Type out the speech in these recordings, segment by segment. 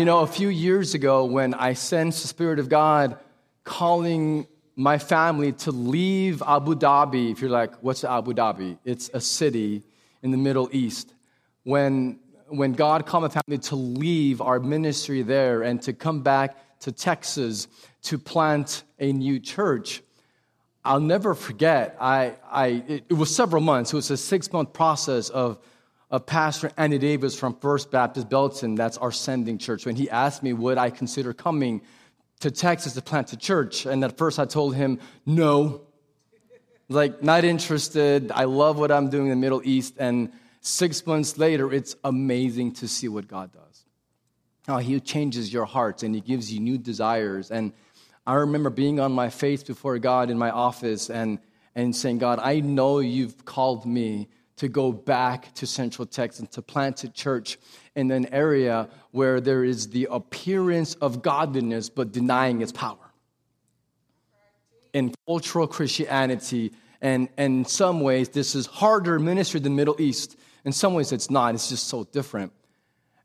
You know, a few years ago, when I sensed the Spirit of God calling my family to leave Abu Dhabi, if you're like, what's Abu Dhabi? It's a city in the Middle East. When, when God called my family to leave our ministry there and to come back to Texas to plant a new church, I'll never forget. I, I, it, it was several months. It was a six month process of, of Pastor Andy Davis from First Baptist Belton, that's our sending church, when he asked me, would I consider coming to Texas to plant a church. And at first I told him, no. Like, not interested. I love what I'm doing in the Middle East. And six months later, it's amazing to see what God does. How He changes your hearts and He gives you new desires. And I remember being on my face before God in my office and, and saying, God, I know you've called me to go back to Central Texas and to plant a church in an area where there is the appearance of godliness but denying its power. In cultural Christianity, and, and in some ways, this is harder ministry than the Middle East. In some ways, it's not. It's just so different.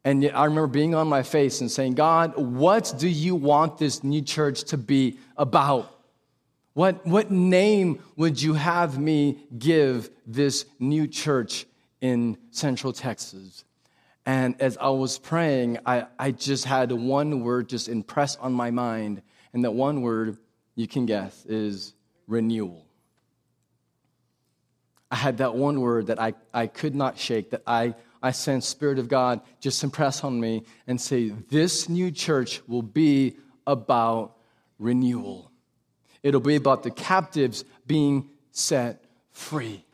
And yet, I remember being on my face and saying, God, what do you want this new church to be about? What, what name would you have me give this new church in Central Texas? And as I was praying, I, I just had one word just impressed on my mind. And that one word, you can guess, is renewal. I had that one word that I, I could not shake, that I, I sensed Spirit of God just impress on me and say, This new church will be about renewal. It'll be about the captives being set free.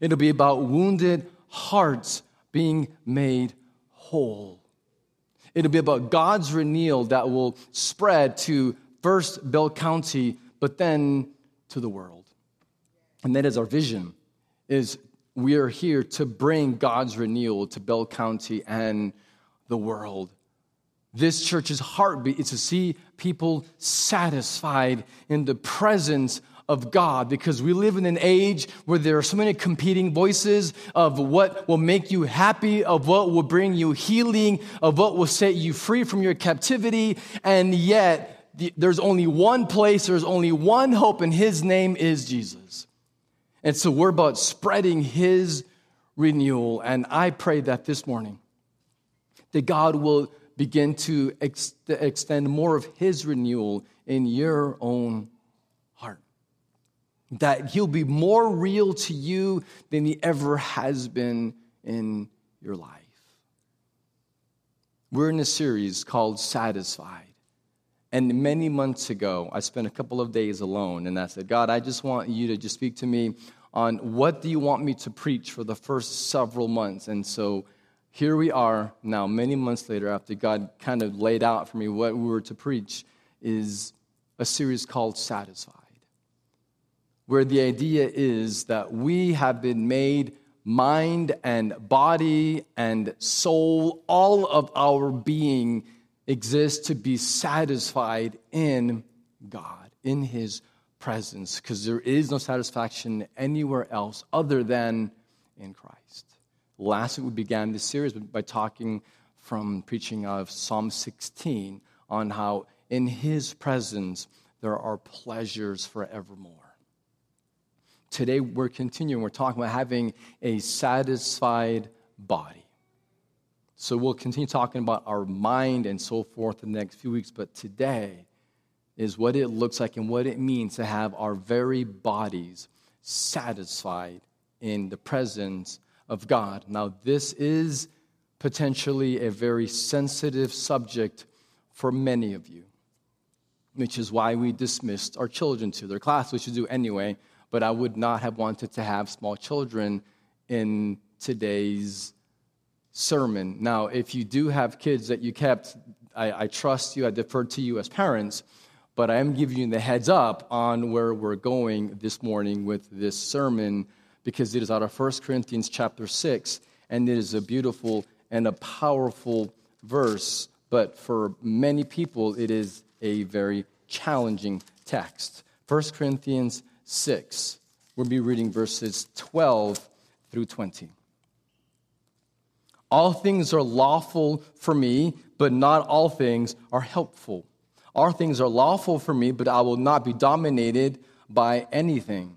It'll be about wounded hearts being made whole. It'll be about God's renewal that will spread to first Bell County, but then to the world. And that is our vision, is we are here to bring God's renewal to Bell County and the world. This church's heartbeat is to see people satisfied in the presence of God because we live in an age where there are so many competing voices of what will make you happy, of what will bring you healing, of what will set you free from your captivity. And yet, there's only one place, there's only one hope, and His name is Jesus. And so we're about spreading His renewal. And I pray that this morning, that God will begin to ex- extend more of His renewal in your own heart. that he'll be more real to you than he ever has been in your life. We're in a series called Satisfied. And many months ago, I spent a couple of days alone and I said, God, I just want you to just speak to me on what do you want me to preach for the first several months. And so here we are now, many months later, after God kind of laid out for me what we were to preach, is a series called Satisfied where the idea is that we have been made mind and body and soul, all of our being exists to be satisfied in God, in His presence, because there is no satisfaction anywhere else other than in Christ. Last week we began this series by talking from preaching of Psalm 16 on how in His presence there are pleasures forevermore. Today we're continuing, we're talking about having a satisfied body. So we'll continue talking about our mind and so forth in the next few weeks, but today is what it looks like and what it means to have our very bodies satisfied in the presence of God. Now, this is potentially a very sensitive subject for many of you, which is why we dismissed our children to their class, which we do anyway but I would not have wanted to have small children in today's sermon. Now, if you do have kids that you kept, I, I trust you, I defer to you as parents, but I am giving you the heads up on where we're going this morning with this sermon because it is out of 1 Corinthians chapter 6, and it is a beautiful and a powerful verse, but for many people, it is a very challenging text. 1 Corinthians 6. We'll be reading verses 12 through 20. All things are lawful for me, but not all things are helpful. All things are lawful for me, but I will not be dominated by anything.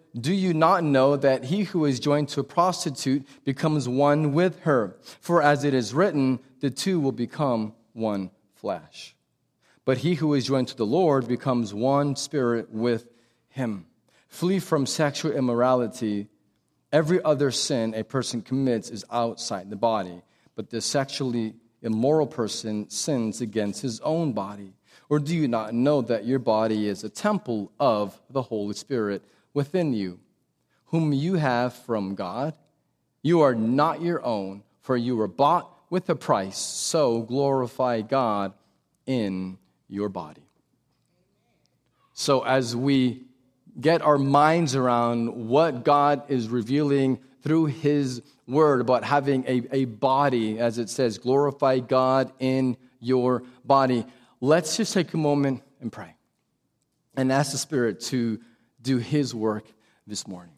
do you not know that he who is joined to a prostitute becomes one with her? For as it is written, the two will become one flesh. But he who is joined to the Lord becomes one spirit with him. Flee from sexual immorality. Every other sin a person commits is outside the body, but the sexually immoral person sins against his own body. Or do you not know that your body is a temple of the Holy Spirit? Within you, whom you have from God. You are not your own, for you were bought with a price. So glorify God in your body. So, as we get our minds around what God is revealing through His Word about having a, a body, as it says, glorify God in your body, let's just take a moment and pray and ask the Spirit to do His work this morning.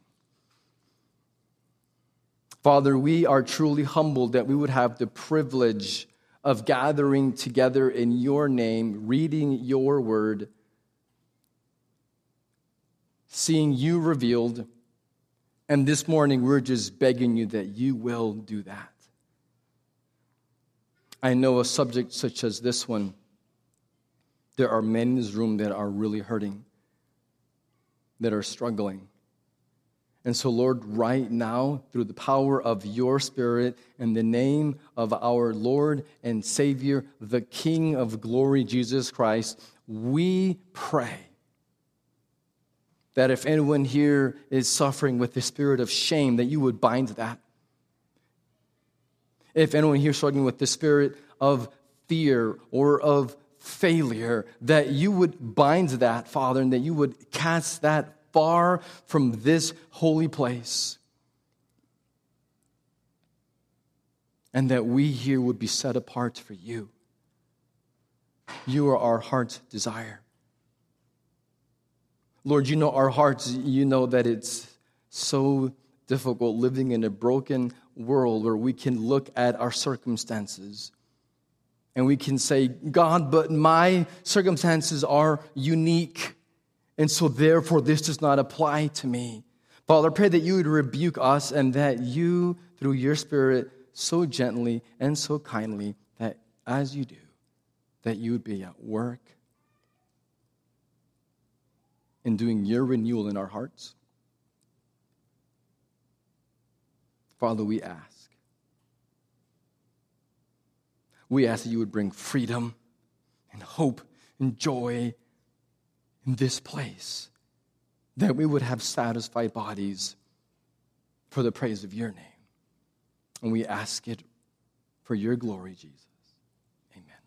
Father, we are truly humbled that we would have the privilege of gathering together in your name, reading your word, seeing you revealed. And this morning, we're just begging you that you will do that. I know a subject such as this one, there are men in this room that are really hurting that are struggling. And so, Lord, right now, through the power of your Spirit, in the name of our Lord and Savior, the King of glory, Jesus Christ, we pray that if anyone here is suffering with the spirit of shame, that you would bind that. If anyone here is struggling with the spirit of fear or of failure, that you would bind that, Father, and that you would cast that far from this holy place. And that we here would be set apart for you. You are our heart's desire. Lord, you know our hearts, you know that it's so difficult living in a broken world where we can look at our circumstances and we can say, God, but my circumstances are unique. And so, therefore, this does not apply to me. Father, pray that you would rebuke us and that you, through your Spirit, so gently and so kindly, that as you do, that you would be at work in doing your renewal in our hearts. Father, we ask We ask that you would bring freedom and hope and joy in this place, that we would have satisfied bodies for the praise of your name. And we ask it for your glory, Jesus. Amen.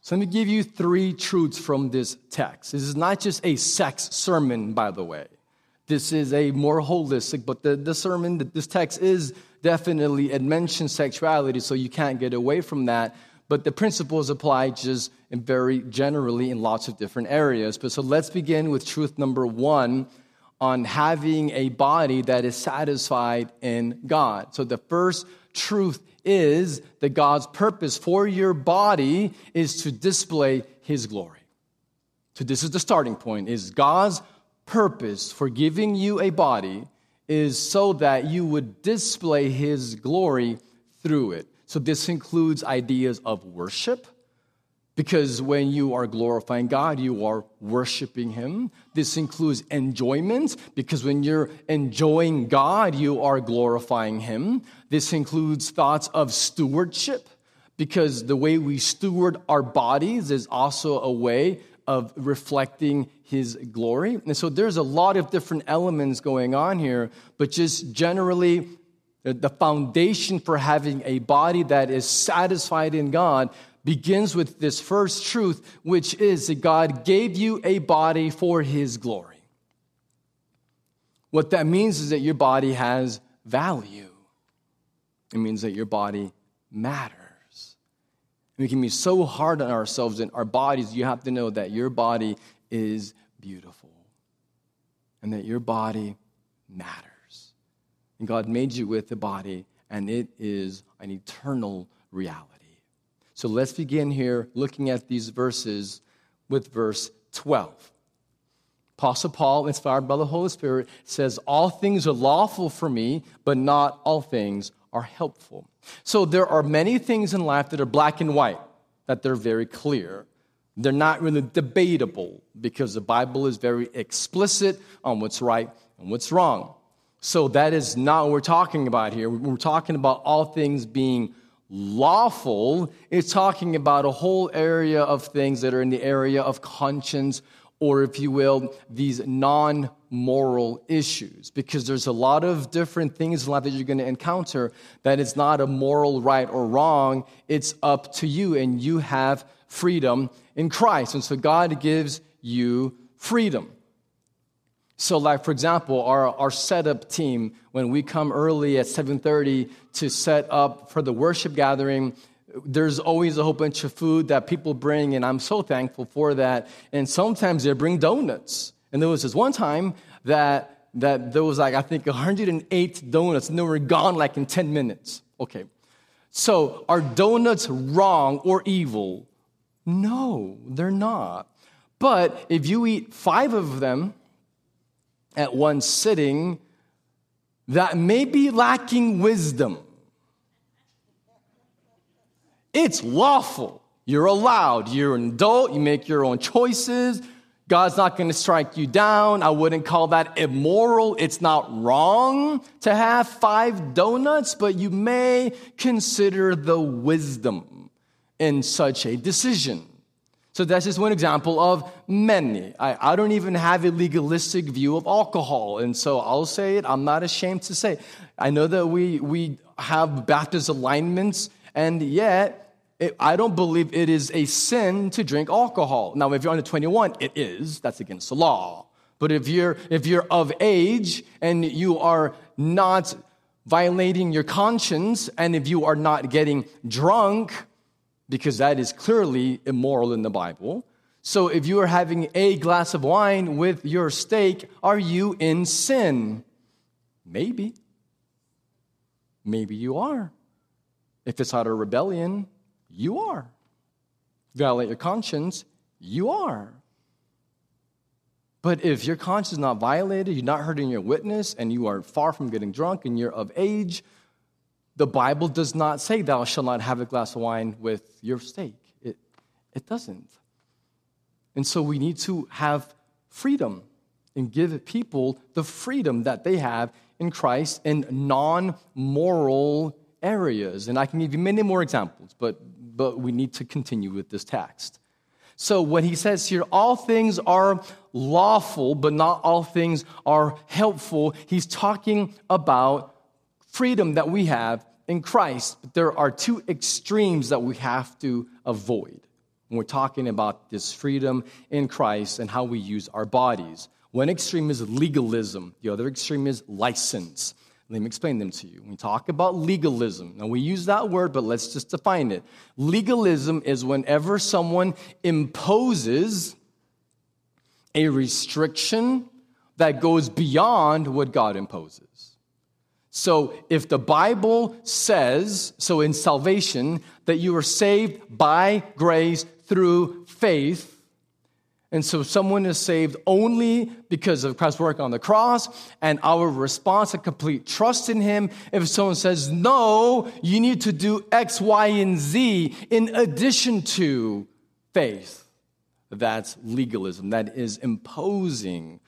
So let me give you three truths from this text. This is not just a sex sermon, by the way. This is a more holistic, but the, the sermon, that this text is definitely it mentions sexuality, so you can't get away from that. But the principles apply just very generally in lots of different areas. But so let's begin with truth number one on having a body that is satisfied in God. So the first truth is that God's purpose for your body is to display his glory. So this is the starting point is God's purpose for giving you a body is so that you would display his glory through it. So this includes ideas of worship, because when you are glorifying God, you are worshiping Him. This includes enjoyment, because when you're enjoying God, you are glorifying Him. This includes thoughts of stewardship, because the way we steward our bodies is also a way of reflecting his glory. And so there's a lot of different elements going on here, but just generally, the foundation for having a body that is satisfied in God begins with this first truth, which is that God gave you a body for his glory. What that means is that your body has value. It means that your body matters. We can be so hard on ourselves and our bodies. You have to know that your body is beautiful and that your body matters. And God made you with a body, and it is an eternal reality. So let's begin here looking at these verses with verse 12. Apostle Paul, inspired by the Holy Spirit, says, All things are lawful for me, but not all things are helpful. So there are many things in life that are black and white, that they're very clear. They're not really debatable because the Bible is very explicit on what's right and what's wrong. So that is not what we're talking about here. We're talking about all things being lawful. It's talking about a whole area of things that are in the area of conscience or if you will, these non moral issues. Because there's a lot of different things in life that you're going to encounter that it's not a moral right or wrong. It's up to you, and you have freedom in Christ. And so God gives you freedom. So, like for example, our, our setup team, when we come early at 7:30 to set up for the worship gathering, there's always a whole bunch of food that people bring, and I'm so thankful for that. And sometimes they bring donuts. And there was this one time that, that there was like, I think, 108 donuts, and they were gone like in 10 minutes. Okay. So are donuts wrong or evil? No, they're not. But if you eat five of them at one sitting, that may be lacking wisdom. It's lawful. You're allowed. You're an adult. You make your own choices. God's not going to strike you down. I wouldn't call that immoral. It's not wrong to have five donuts, but you may consider the wisdom in such a decision. So that's just one example of many. I, I don't even have a legalistic view of alcohol. And so I'll say it. I'm not ashamed to say. I know that we, we have Baptist alignments and yet, it, I don't believe it is a sin to drink alcohol. Now, if you're under 21, it is. That's against the law. But if you're, if you're of age and you are not violating your conscience, and if you are not getting drunk, because that is clearly immoral in the Bible. So if you are having a glass of wine with your steak, are you in sin? Maybe. Maybe you are. If it's out of rebellion, you are. Violate your conscience, you are. But if your conscience is not violated, you're not hurting your witness, and you are far from getting drunk, and you're of age, the Bible does not say, Thou shalt not have a glass of wine with your steak. It, it doesn't. And so we need to have freedom and give people the freedom that they have in Christ in non moral areas. And I can give you many more examples, but, but we need to continue with this text. So when he says here, all things are lawful, but not all things are helpful, he's talking about freedom that we have in Christ. But there are two extremes that we have to avoid when we're talking about this freedom in Christ and how we use our bodies. One extreme is legalism, the other extreme is license. Let me explain them to you. We talk about legalism. Now, we use that word, but let's just define it. Legalism is whenever someone imposes a restriction that goes beyond what God imposes. So, if the Bible says, so in salvation, that you are saved by grace through faith, and so someone is saved only because of Christ's work on the cross and our response, a complete trust in Him. If someone says, no, you need to do X, Y, and Z in addition to faith, that's legalism. That is imposing,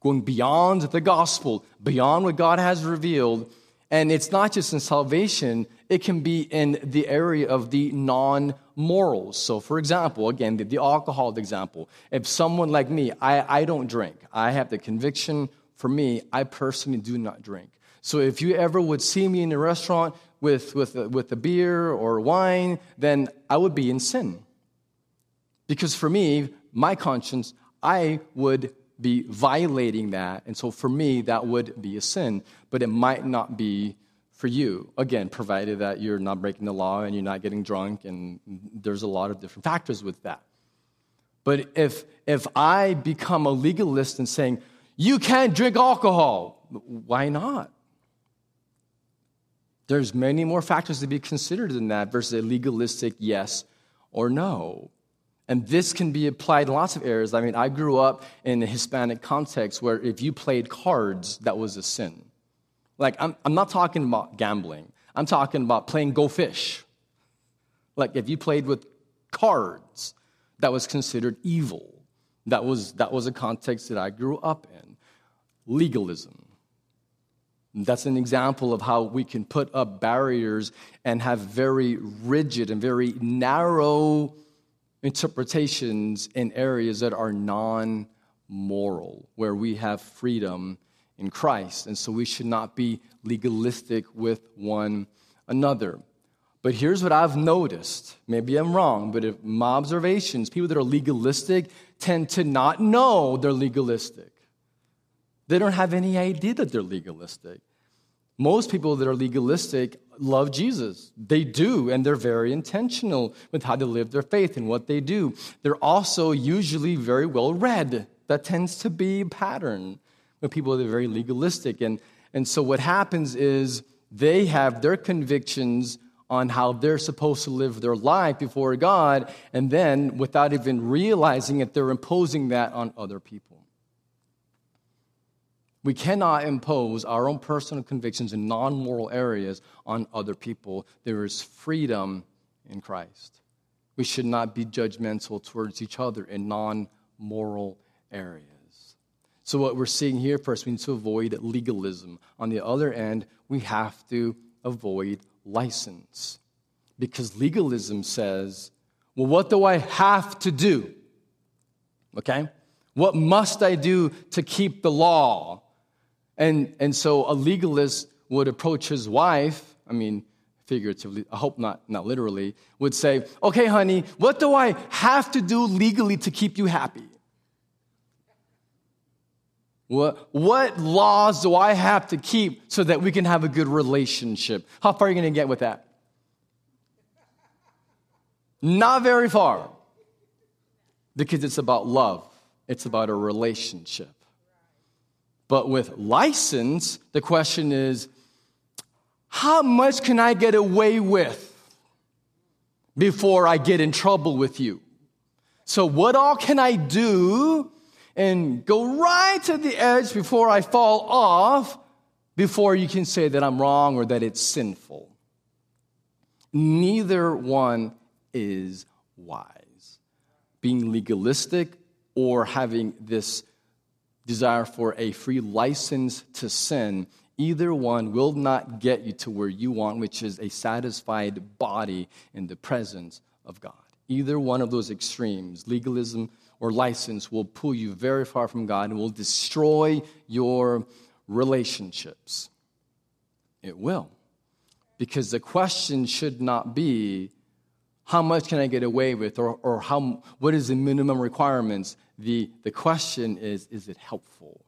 going beyond the gospel, beyond what God has revealed. And it's not just in salvation, it can be in the area of the non morals. So, for example, again, the, the alcohol example. If someone like me, I, I don't drink, I have the conviction for me, I personally do not drink. So, if you ever would see me in a restaurant with, with, with the beer or wine, then I would be in sin. Because for me, my conscience, I would be violating that. And so for me, that would be a sin, but it might not be for you. Again, provided that you're not breaking the law and you're not getting drunk, and there's a lot of different factors with that. But if, if I become a legalist and saying, you can't drink alcohol, why not? There's many more factors to be considered than that versus a legalistic yes or no. And this can be applied in lots of areas. I mean, I grew up in a Hispanic context where if you played cards, that was a sin. Like, I'm, I'm not talking about gambling, I'm talking about playing Go Fish. Like, if you played with cards, that was considered evil. That was, that was a context that I grew up in. Legalism. That's an example of how we can put up barriers and have very rigid and very narrow interpretations in areas that are non moral, where we have freedom in Christ. And so we should not be legalistic with one another. But here's what I've noticed. Maybe I'm wrong, but if my observations, people that are legalistic tend to not know they're legalistic. They don't have any idea that they're legalistic. Most people that are legalistic love Jesus. They do, and they're very intentional with how they live their faith and what they do. They're also usually very well read. That tends to be a pattern with people that are very legalistic. And, and so what happens is they have their convictions on how they're supposed to live their life before God, and then without even realizing it, they're imposing that on other people. We cannot impose our own personal convictions in non moral areas on other people. There is freedom in Christ. We should not be judgmental towards each other in non moral areas. So, what we're seeing here first, we need to avoid legalism. On the other end, we have to avoid license. Because legalism says, well, what do I have to do? Okay? What must I do to keep the law? And, and so a legalist would approach his wife, I mean, figuratively, I hope not, not literally, would say, Okay, honey, what do I have to do legally to keep you happy? What, what laws do I have to keep so that we can have a good relationship? How far are you going to get with that? Not very far. Because it's about love, it's about a relationship. But with license, the question is how much can I get away with before I get in trouble with you? So, what all can I do and go right to the edge before I fall off before you can say that I'm wrong or that it's sinful? Neither one is wise. Being legalistic or having this desire for a free license to sin, either one will not get you to where you want, which is a satisfied body in the presence of God. Either one of those extremes, legalism or license, will pull you very far from God and will destroy your relationships. It will. Because the question should not be, how much can I get away with, or, or how, what is the minimum requirements? The, the question is, is it helpful?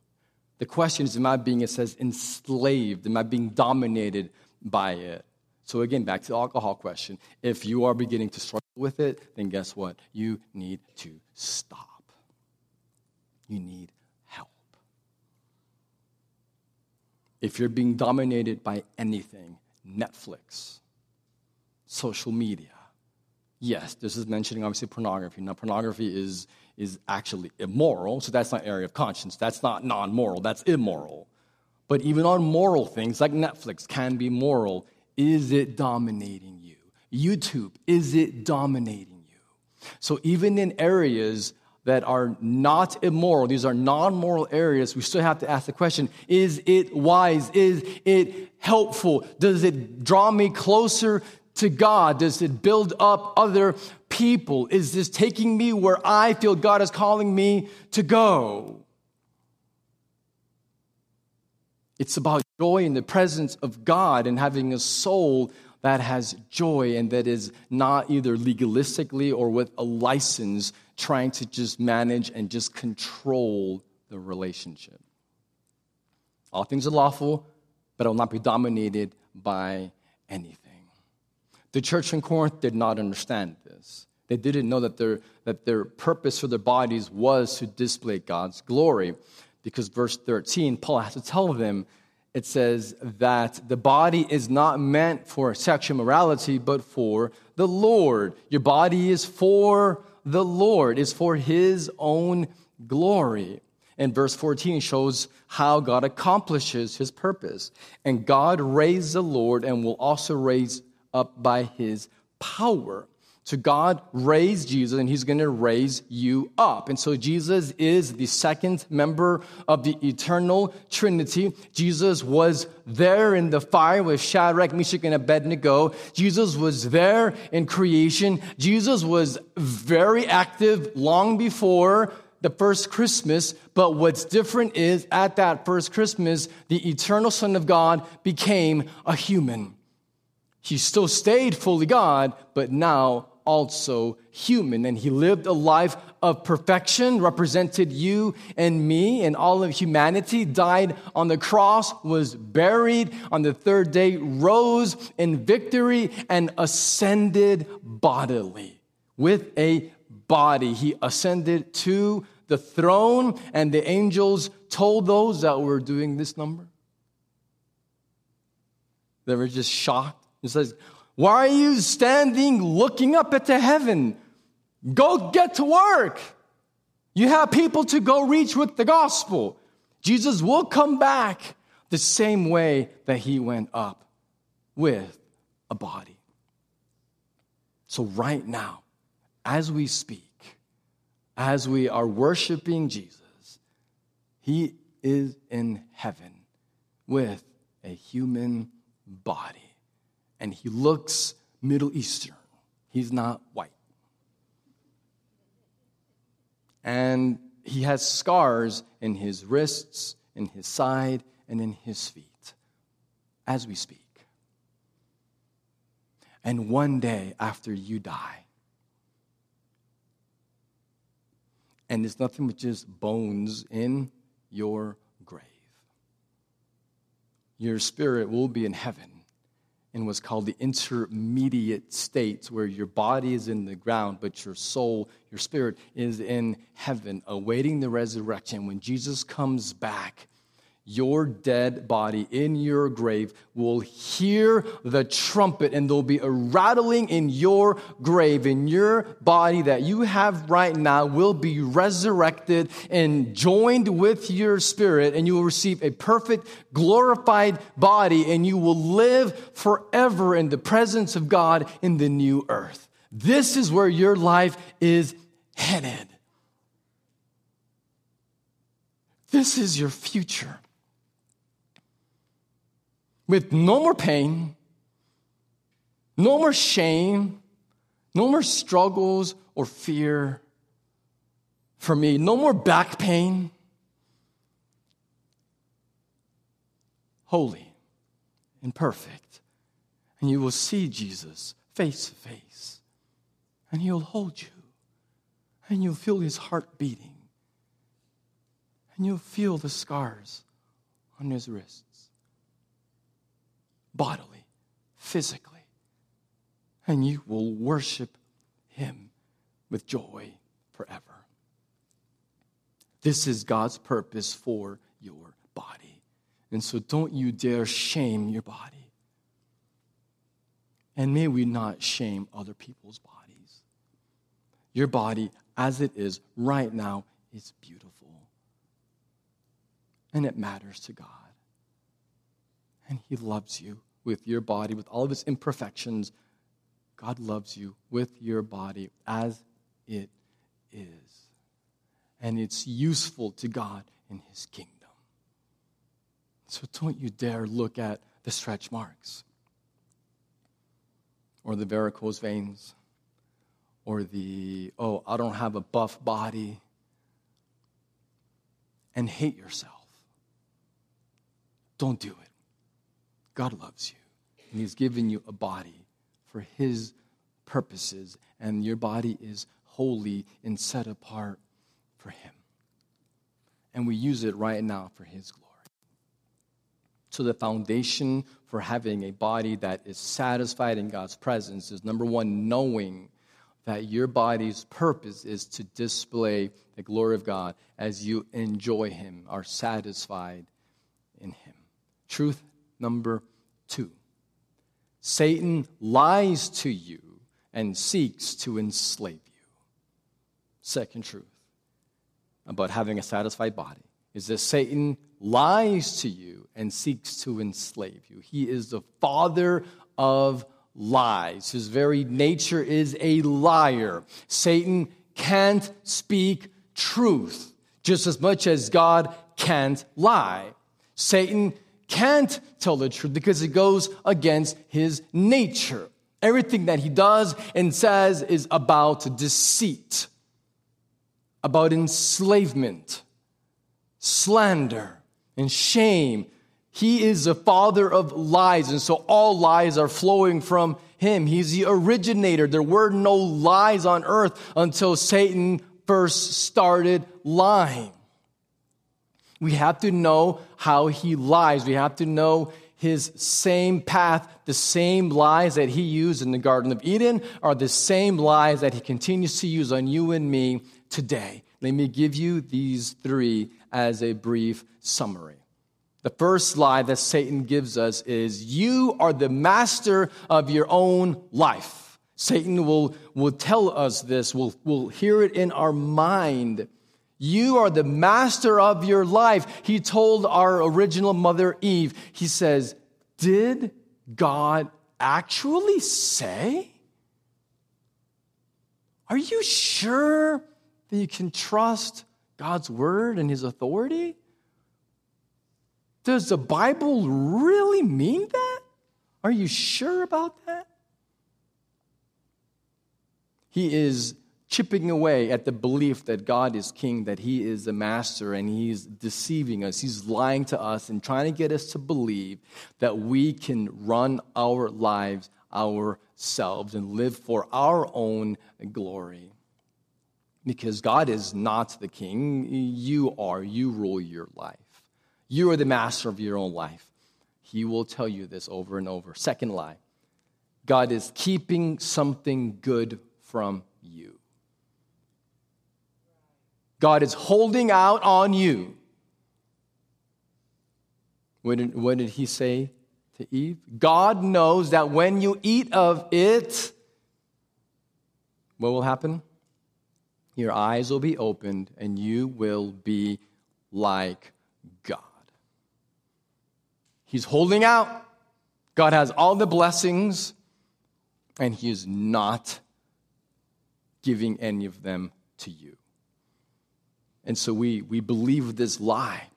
The question is, am I being, it says, enslaved? Am I being dominated by it? So, again, back to the alcohol question. If you are beginning to struggle with it, then guess what? You need to stop. You need help. If you're being dominated by anything, Netflix, social media, yes, this is mentioning obviously pornography. Now, pornography is is actually immoral, so that's not area of conscience. That's not non moral, that's immoral. But even on moral things like Netflix can be moral. Is it dominating you? YouTube, is it dominating? So even in areas that are not immoral, these are non moral areas, we still have to ask the question is it wise? Is it helpful? Does it draw me closer to God? Does it build up other people? Is this taking me where I feel God is calling me to go? It's about joy in the presence of God and having a soul that has joy and that is not either legalistically or with a license trying to just manage and just control the relationship. All things are lawful, but I will not be dominated by anything. The church in Corinth did not understand this. They didn't know that their, that their purpose for their bodies was to display God's glory. Because verse 13, Paul has to tell them, it says that the body is not meant for sexual morality, but for the Lord. Your body is for the Lord, is for his own glory. And verse 14 shows how God accomplishes his purpose. And God raised the Lord and will also raise up by his power. So God raised Jesus and he's going to raise you up. And so Jesus is the second member of the eternal Trinity. Jesus was there in the fire with Shadrach, Meshach, and Abednego. Jesus was there in creation. Jesus was very active long before the first Christmas, but what's different is at that first Christmas, the eternal Son of God became a human. He still stayed fully God, but now also human. And he lived a life of perfection, represented you and me and all of humanity, died on the cross, was buried on the third day, rose in victory, and ascended bodily with a body. He ascended to the throne, and the angels told those that were doing this number. They were just shocked. It says, why are you standing looking up at the heaven? Go get to work. You have people to go reach with the gospel. Jesus will come back the same way that he went up with a body. So, right now, as we speak, as we are worshiping Jesus, he is in heaven with a human body and he looks Middle Eastern. He's not white. And he has scars in his wrists, in his side, and in his feet as we speak. And one day after you die, and there's nothing but just bones in your grave, your spirit will be in heaven in what's called the intermediate states, where your body is in the ground, but your soul, your spirit, is in heaven, awaiting the resurrection. When Jesus comes back, your dead body in your grave will hear the trumpet, and there'll be a rattling in your grave, and your body that you have right now will be resurrected and joined with your spirit, and you will receive a perfect, glorified body, and you will live forever in the presence of God in the new earth. This is where your life is headed. This is your future with no more pain, no more shame, no more struggles or fear for me, no more back pain. Holy and perfect. And you will see Jesus face to face. And he'll hold you. And you'll feel his heart beating. And you'll feel the scars on his wrist bodily, physically. And you will worship him with joy forever. This is God's purpose for your body. And so don't you dare shame your body. And may we not shame other people's bodies. Your body, as it is right now, is beautiful. And it matters to God. And He loves you with your body, with all of its imperfections. God loves you with your body as it is. And it's useful to God in His kingdom. So don't you dare look at the stretch marks or the varicose veins or the, oh, I don't have a buff body and hate yourself. Don't do it. God loves you, and He's given you a body for His purposes, and your body is holy and set apart for Him. And we use it right now for His glory. So, the foundation for having a body that is satisfied in God's presence is number one, knowing that your body's purpose is to display the glory of God as you enjoy Him, are satisfied in Him. Truth number two Satan lies to you and seeks to enslave you. Second truth about having a satisfied body is that Satan lies to you and seeks to enslave you. He is the father of lies. His very nature is a liar. Satan can't speak truth just as much as God can't lie. Satan can't tell the truth because it goes against his nature. Everything that he does and says is about deceit, about enslavement, slander, and shame. He is the father of lies, and so all lies are flowing from him. He's the originator. There were no lies on earth until Satan first started lying. We have to know how he lies. We have to know his same path, the same lies that he used in the Garden of Eden are the same lies that he continues to use on you and me today. Let me give you these three as a brief summary. The first lie that Satan gives us is you are the master of your own life. Satan will, will tell us this, we'll, we'll hear it in our mind. You are the master of your life. He told our original mother Eve, he says, Did God actually say? Are you sure that you can trust God's word and his authority? Does the Bible really mean that? Are you sure about that? He is chipping away at the belief that God is king, that he is the master, and he's deceiving us. He's lying to us and trying to get us to believe that we can run our lives ourselves and live for our own glory. Because God is not the king, you are. You rule your life. You are the master of your own life. He will tell you this over and over. Second lie God is keeping something good from you. God is holding out on you. What did, what did he say to Eve? God knows that when you eat of it, what will happen? Your eyes will be opened and you will be like God. He's holding out. God has all the blessings, and He is not giving any of them to you. And so we, we believe this lie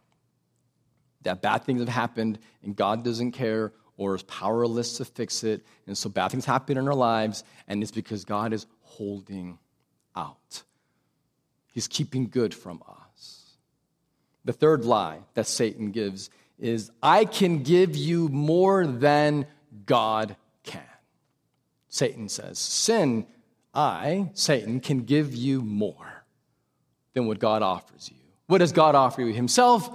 that bad things have happened and God doesn't care or is powerless to fix it. And so bad things happen in our lives, and it's because God is holding out. He's keeping good from us. The third lie that Satan gives is I can give you more than God can. Satan says, Sin, I, Satan, can give you more than what God offers you. What does God offer you? Himself?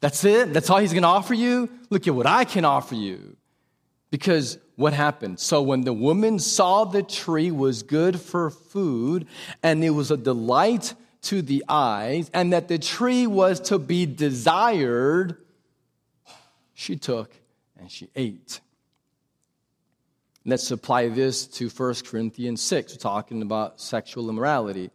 That's it? That's all He's going to offer you? Look at what I can offer you. Because what happened? So when the woman saw the tree was good for food and it was a delight to the eyes and that the tree was to be desired, she took and she ate. Let's apply this to 1 Corinthians 6, talking about sexual immorality.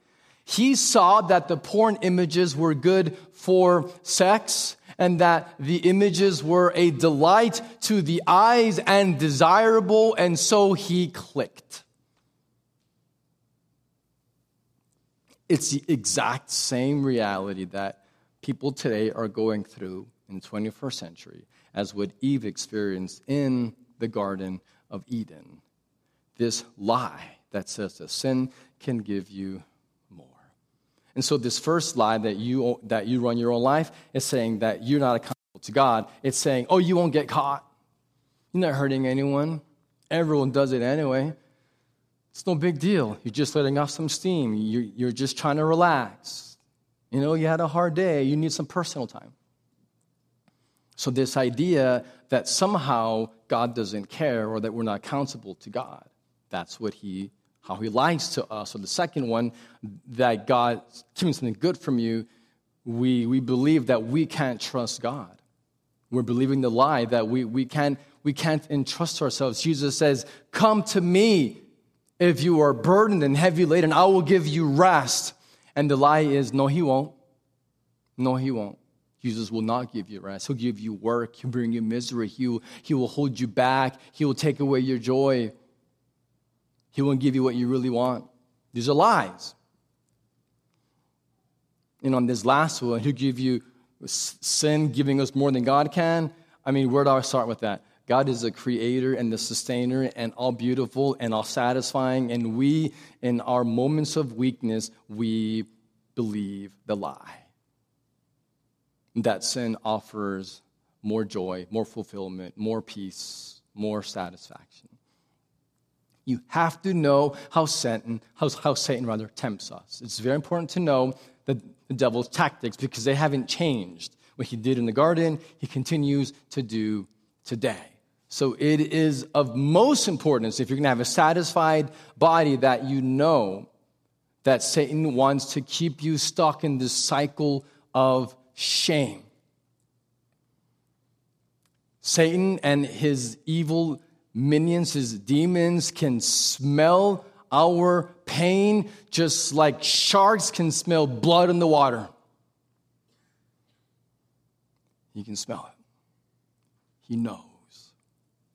He saw that the porn images were good for sex and that the images were a delight to the eyes and desirable, and so he clicked. It's the exact same reality that people today are going through in the 21st century as what Eve experienced in the Garden of Eden. This lie that says that sin can give you and so, this first lie that you, that you run your own life is saying that you're not accountable to God. It's saying, oh, you won't get caught. You're not hurting anyone. Everyone does it anyway. It's no big deal. You're just letting off some steam. You're, you're just trying to relax. You know, you had a hard day. You need some personal time. So, this idea that somehow God doesn't care or that we're not accountable to God, that's what he, how he lies to us. So, the second one, that God keeping something good from you, we, we believe that we can't trust God. We're believing the lie that we, we, can't, we can't entrust ourselves. Jesus says, Come to me if you are burdened and heavy laden, I will give you rest. And the lie is, No, he won't. No, he won't. Jesus will not give you rest. He'll give you work. He'll bring you misery. He will, he will hold you back. He will take away your joy. He won't give you what you really want. These are lies. And on this last one, he'll give you sin giving us more than God can. I mean, where do I start with that? God is the creator and the sustainer and all beautiful and all satisfying. And we, in our moments of weakness, we believe the lie. That sin offers more joy, more fulfillment, more peace, more satisfaction. You have to know how Satan, how, how Satan rather tempts us. It's very important to know the, the devil's tactics because they haven't changed. What he did in the garden, he continues to do today. So it is of most importance if you're going to have a satisfied body that you know that Satan wants to keep you stuck in this cycle of shame. Satan and his evil minions, his demons, can smell our pain just like sharks can smell blood in the water. He can smell it, he knows.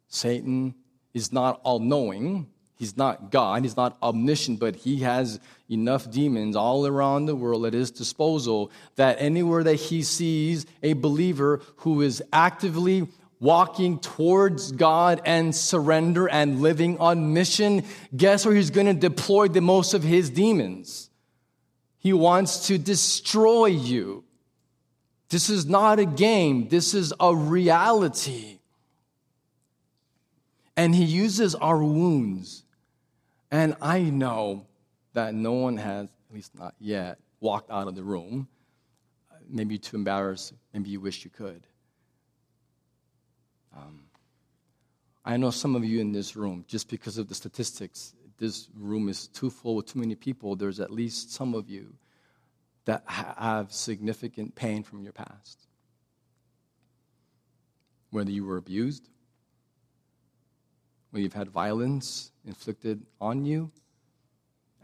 Satan is not all knowing. He's not God. He's not omniscient, but he has enough demons all around the world at his disposal that anywhere that he sees a believer who is actively walking towards God and surrender and living on mission, guess where he's going to deploy the most of his demons? He wants to destroy you. This is not a game. This is a reality. And he uses our wounds. And I know that no one has, at least not yet, walked out of the room. Maybe too embarrassed. Maybe you wish you could. Um, I know some of you in this room, just because of the statistics, this room is too full with too many people. There's at least some of you that have significant pain from your past. Whether you were abused, whether you've had violence inflicted on you.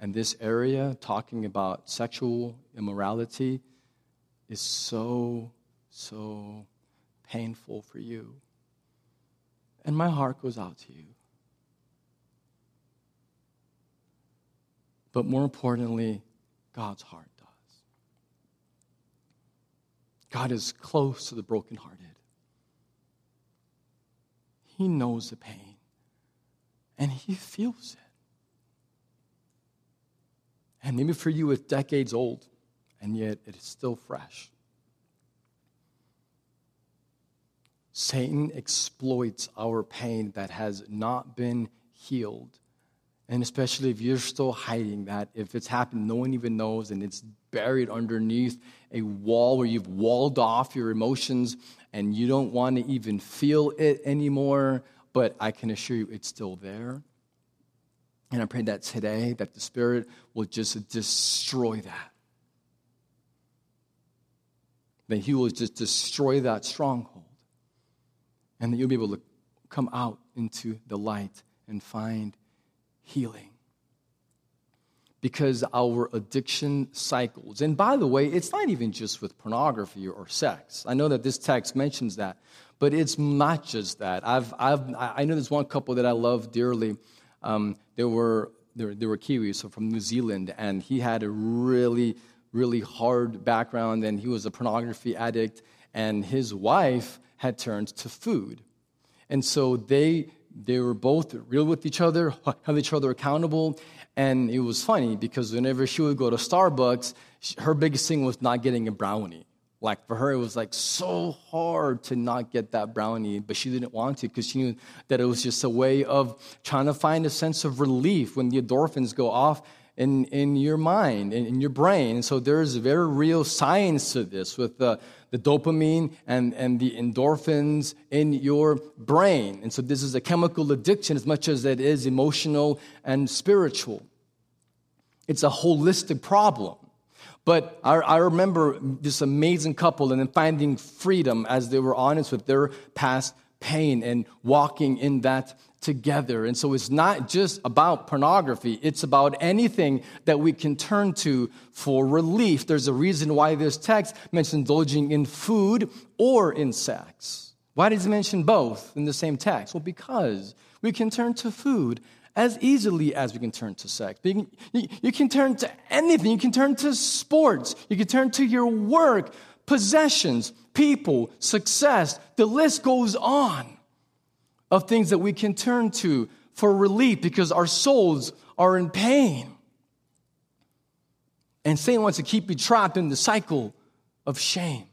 And this area, talking about sexual immorality, is so, so painful for you. And my heart goes out to you. But more importantly, God's heart does. God is close to the brokenhearted. He knows the pain and he feels it. And maybe for you, it's decades old, and yet it is still fresh. Satan exploits our pain that has not been healed. And especially if you're still hiding that, if it's happened, no one even knows, and it's buried underneath a wall where you've walled off your emotions and you don't want to even feel it anymore, but I can assure you it's still there. And I pray that today that the Spirit will just destroy that. That He will just destroy that stronghold. And that you'll be able to come out into the light and find healing. Because our addiction cycles, and by the way, it's not even just with pornography or sex. I know that this text mentions that, but it's not just that. I've, I've, I know there's one couple that I love dearly. Um, they, were, they, were, they were Kiwis, so from New Zealand, and he had a really, really hard background, and he was a pornography addict, and his wife had turned to food. And so they, they were both real with each other, held each other accountable, and it was funny because whenever she would go to Starbucks, her biggest thing was not getting a brownie. Like for her, it was like so hard to not get that brownie, but she didn't want to because she knew that it was just a way of trying to find a sense of relief when the endorphins go off in, in your mind, in, in your brain. And so there's very real science to this with the, the dopamine and, and the endorphins in your brain. And so this is a chemical addiction as much as it is emotional and spiritual. It's a holistic problem. But I, I, remember this amazing couple and then finding freedom as they were honest with their past pain and walking in that together. And so it's not just about pornography, it's about anything that we can turn to for relief. There's a reason why this text mentions indulging in food or in sex. Why does it mention both in the same text? Well, because we can turn to food as easily as we can turn to sex. You can, you can turn to anything. You can turn to sports. You can turn to your work, possessions, people, success. The list goes on of things that we can turn to for relief because our souls are in pain. And Satan wants to keep you trapped in the cycle of shame.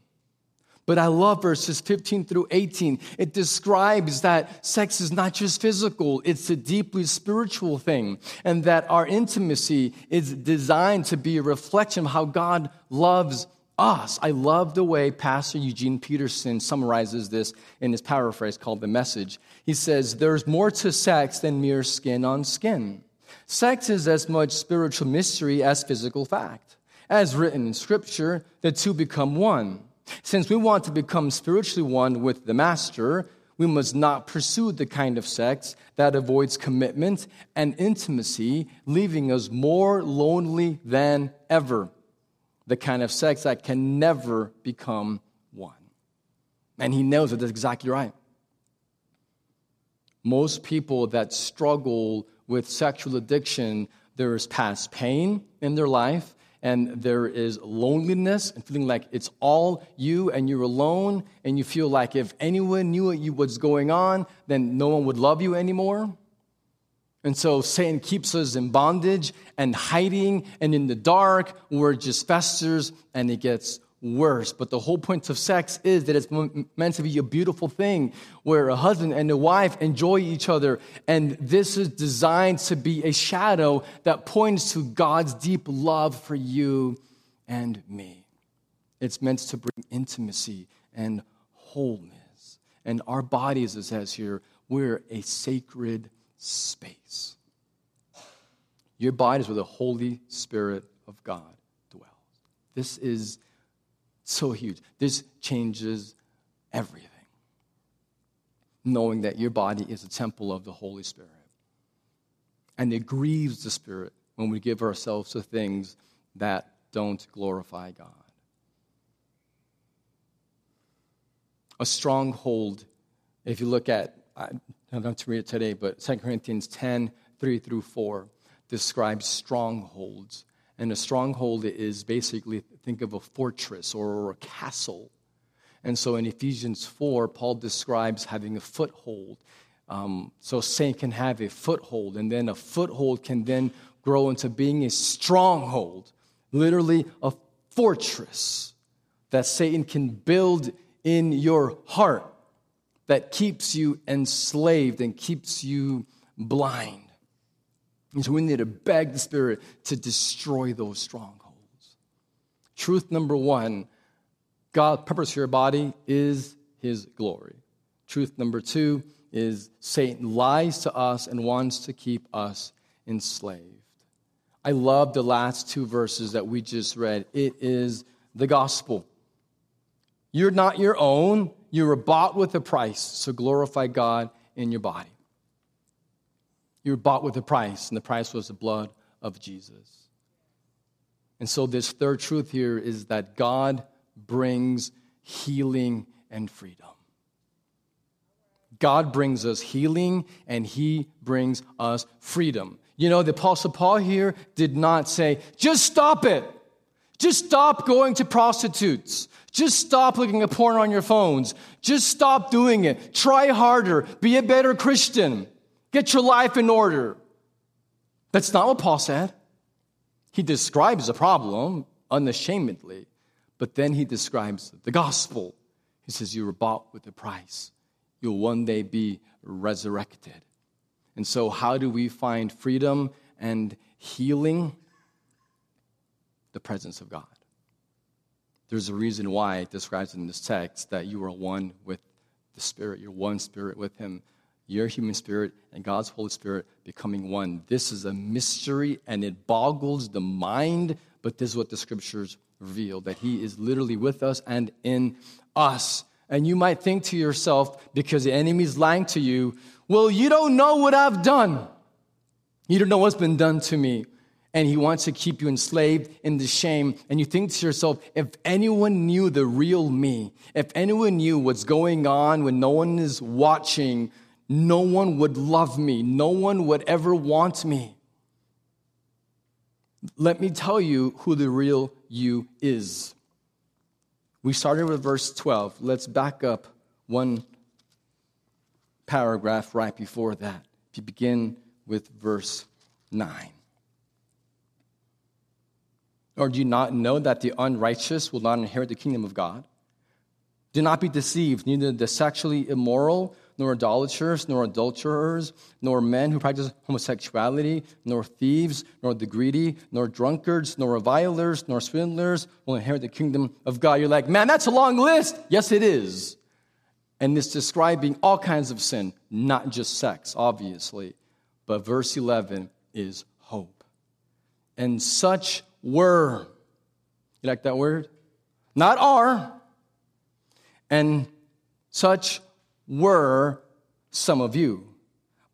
But I love verses 15 through 18. It describes that sex is not just physical, it's a deeply spiritual thing, and that our intimacy is designed to be a reflection of how God loves us. I love the way Pastor Eugene Peterson summarizes this in his paraphrase called The Message. He says, There's more to sex than mere skin on skin. Sex is as much spiritual mystery as physical fact. As written in Scripture, the two become one. Since we want to become spiritually one with the Master, we must not pursue the kind of sex that avoids commitment and intimacy, leaving us more lonely than ever. The kind of sex that can never become one. And he knows that that's exactly right. Most people that struggle with sexual addiction, there is past pain in their life, and there is loneliness and feeling like it's all you and you're alone and you feel like if anyone knew what's going on then no one would love you anymore and so satan keeps us in bondage and hiding and in the dark where it just festers and it gets worse. But the whole point of sex is that it's meant to be a beautiful thing where a husband and a wife enjoy each other. And this is designed to be a shadow that points to God's deep love for you and me. It's meant to bring intimacy and wholeness. And our bodies, it says here, we're a sacred space. Your body is where the Holy Spirit of God dwells. This is so huge. This changes everything. Knowing that your body is a temple of the Holy Spirit. And it grieves the Spirit when we give ourselves to things that don't glorify God. A stronghold, if you look at, I have to read it today, but 2 Corinthians 10 3 through 4 describes strongholds. And a stronghold is basically, think of a fortress or a castle. And so in Ephesians 4, Paul describes having a foothold. Um, so Satan can have a foothold, and then a foothold can then grow into being a stronghold, literally a fortress that Satan can build in your heart that keeps you enslaved and keeps you blind. And so we need to beg the Spirit to destroy those strongholds. Truth number one God's purpose for your body is His glory. Truth number two is Satan lies to us and wants to keep us enslaved. I love the last two verses that we just read. It is the gospel. You're not your own, you were bought with a price, so glorify God in your body. You were bought with a price, and the price was the blood of Jesus. And so, this third truth here is that God brings healing and freedom. God brings us healing and He brings us freedom. You know, the Apostle Paul here did not say, just stop it. Just stop going to prostitutes. Just stop looking at porn on your phones. Just stop doing it. Try harder. Be a better Christian. Get your life in order. That's not what Paul said. He describes the problem unashamedly, But then he describes the gospel. He says, You were bought with a price. You'll one day be resurrected. And so, how do we find freedom and healing? The presence of God. There's a reason why it describes in this text that you are one with the Spirit. You're one spirit with Him. Your human spirit and God's Holy Spirit becoming one. This is a mystery and it boggles the mind, but this is what the scriptures reveal that He is literally with us and in us. And you might think to yourself, because the enemy is lying to you, well, you don't know what I've done. You don't know what's been done to me. And he wants to keep you enslaved in the shame. And you think to yourself, if anyone knew the real me, if anyone knew what's going on when no one is watching, no one would love me. No one would ever want me. Let me tell you who the real you is. We started with verse 12. Let's back up one paragraph right before that. If you begin with verse 9. Or do you not know that the unrighteous will not inherit the kingdom of God? Do not be deceived, neither the sexually immoral nor idolaters, nor adulterers, nor men who practice homosexuality, nor thieves, nor the greedy, nor drunkards, nor revilers, nor swindlers will inherit the kingdom of God. You're like, man, that's a long list. Yes, it is. And it's describing all kinds of sin, not just sex, obviously. But verse 11 is hope. And such were, you like that word? Not are. And such were some of you,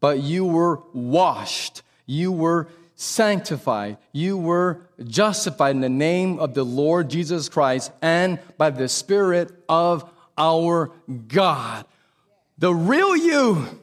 but you were washed, you were sanctified, you were justified in the name of the Lord Jesus Christ and by the Spirit of our God. The real you.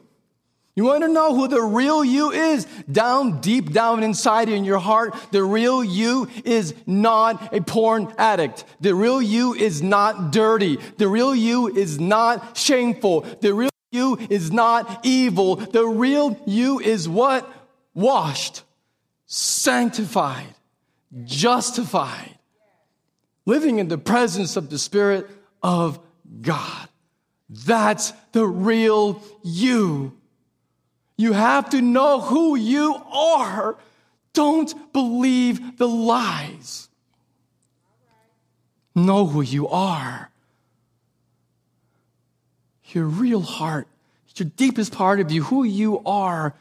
You want to know who the real you is? Down deep down inside in your heart, the real you is not a porn addict. The real you is not dirty. The real you is not shameful. The real you is not evil. The real you is what? Washed, sanctified, justified, living in the presence of the Spirit of God. That's the real you. You have to know who you are. Don't believe the lies. Know who you are. Your real heart, your deepest part of you, who you are,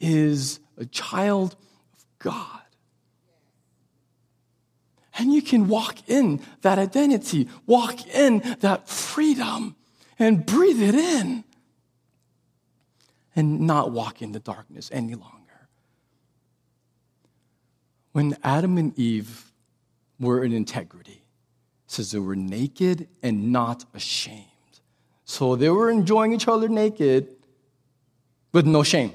is a child of God. And you can walk in that identity, walk in that freedom, and breathe it in and not walk in the darkness any longer. When Adam and Eve were in integrity, says they were naked and not ashamed. So they were enjoying each other naked with no shame.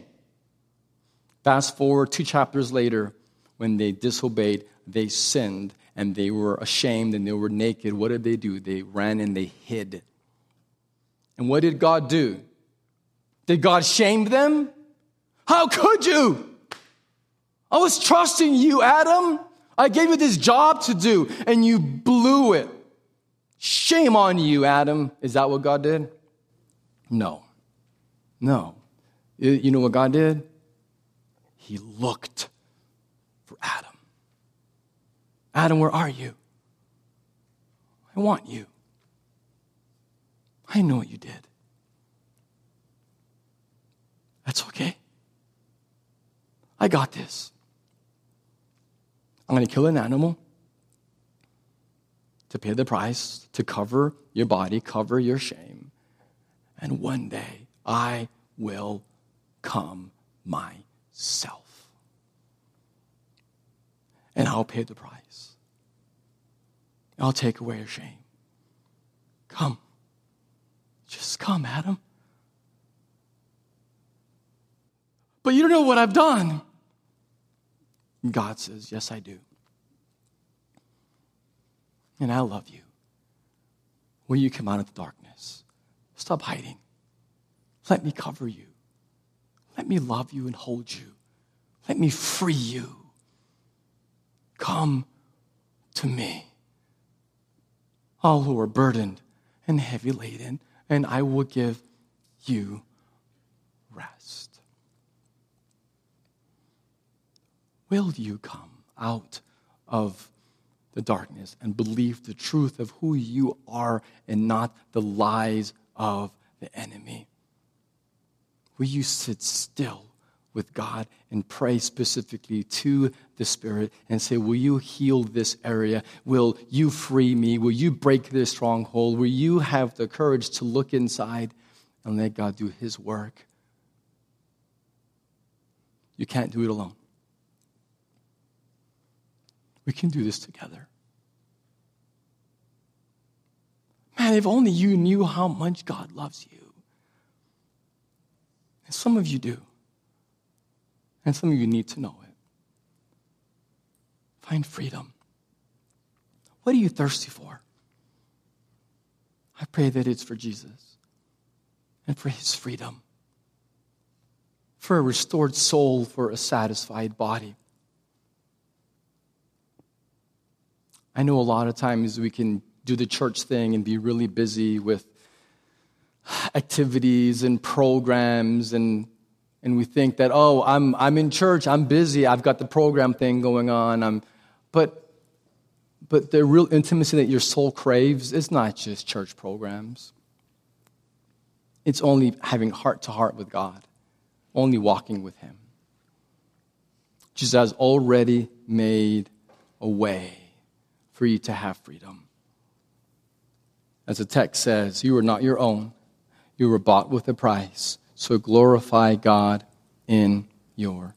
Fast forward two chapters later, when they disobeyed, they sinned, and they were ashamed and they were naked. What did they do? They ran and they hid. And what did God do? Did God shame them? How could you? I was trusting you, Adam. I gave you this job to do, and you blew it. Shame on you, Adam. Is that what God did? No. No. You know what God did? He looked for Adam. Adam, where are you? I want you. I know what you did. That's okay. I got this. I'm going to kill an animal to pay the price, to cover your body, cover your shame. And one day I will come myself. And I'll pay the price. I'll take away your shame. Come. Just come, Adam. But you don't know what I've done. God says, Yes, I do. And I love you. Will you come out of the darkness? Stop hiding. Let me cover you. Let me love you and hold you. Let me free you. Come to me. all who are burdened and heavy laden, and I will give you rest. Will you come out of the darkness and believe the truth of who you are and not the lies of the enemy? Will you sit still with God and pray specifically to the Spirit and say, Will you heal this area? Will you free me? Will you break this stronghold? Will you have the courage to look inside and let God do His work? You can't do it alone. We can do this together. Man, if only you knew how much God loves you. And some of you do. And some of you need to know it. Find freedom. What are you thirsty for? I pray that it's for Jesus and for his freedom, for a restored soul, for a satisfied body. I know a lot of times we can do the church thing and be really busy with activities and programs and and we think that oh I'm I'm in church I'm busy I've got the program thing going on I'm but but the real intimacy that your soul craves is not just church programs. It's only having heart to heart with God only walking with him. Jesus has already made a way for you to have freedom. As the text says you are not your own. You were bought with a price, so glorify God in your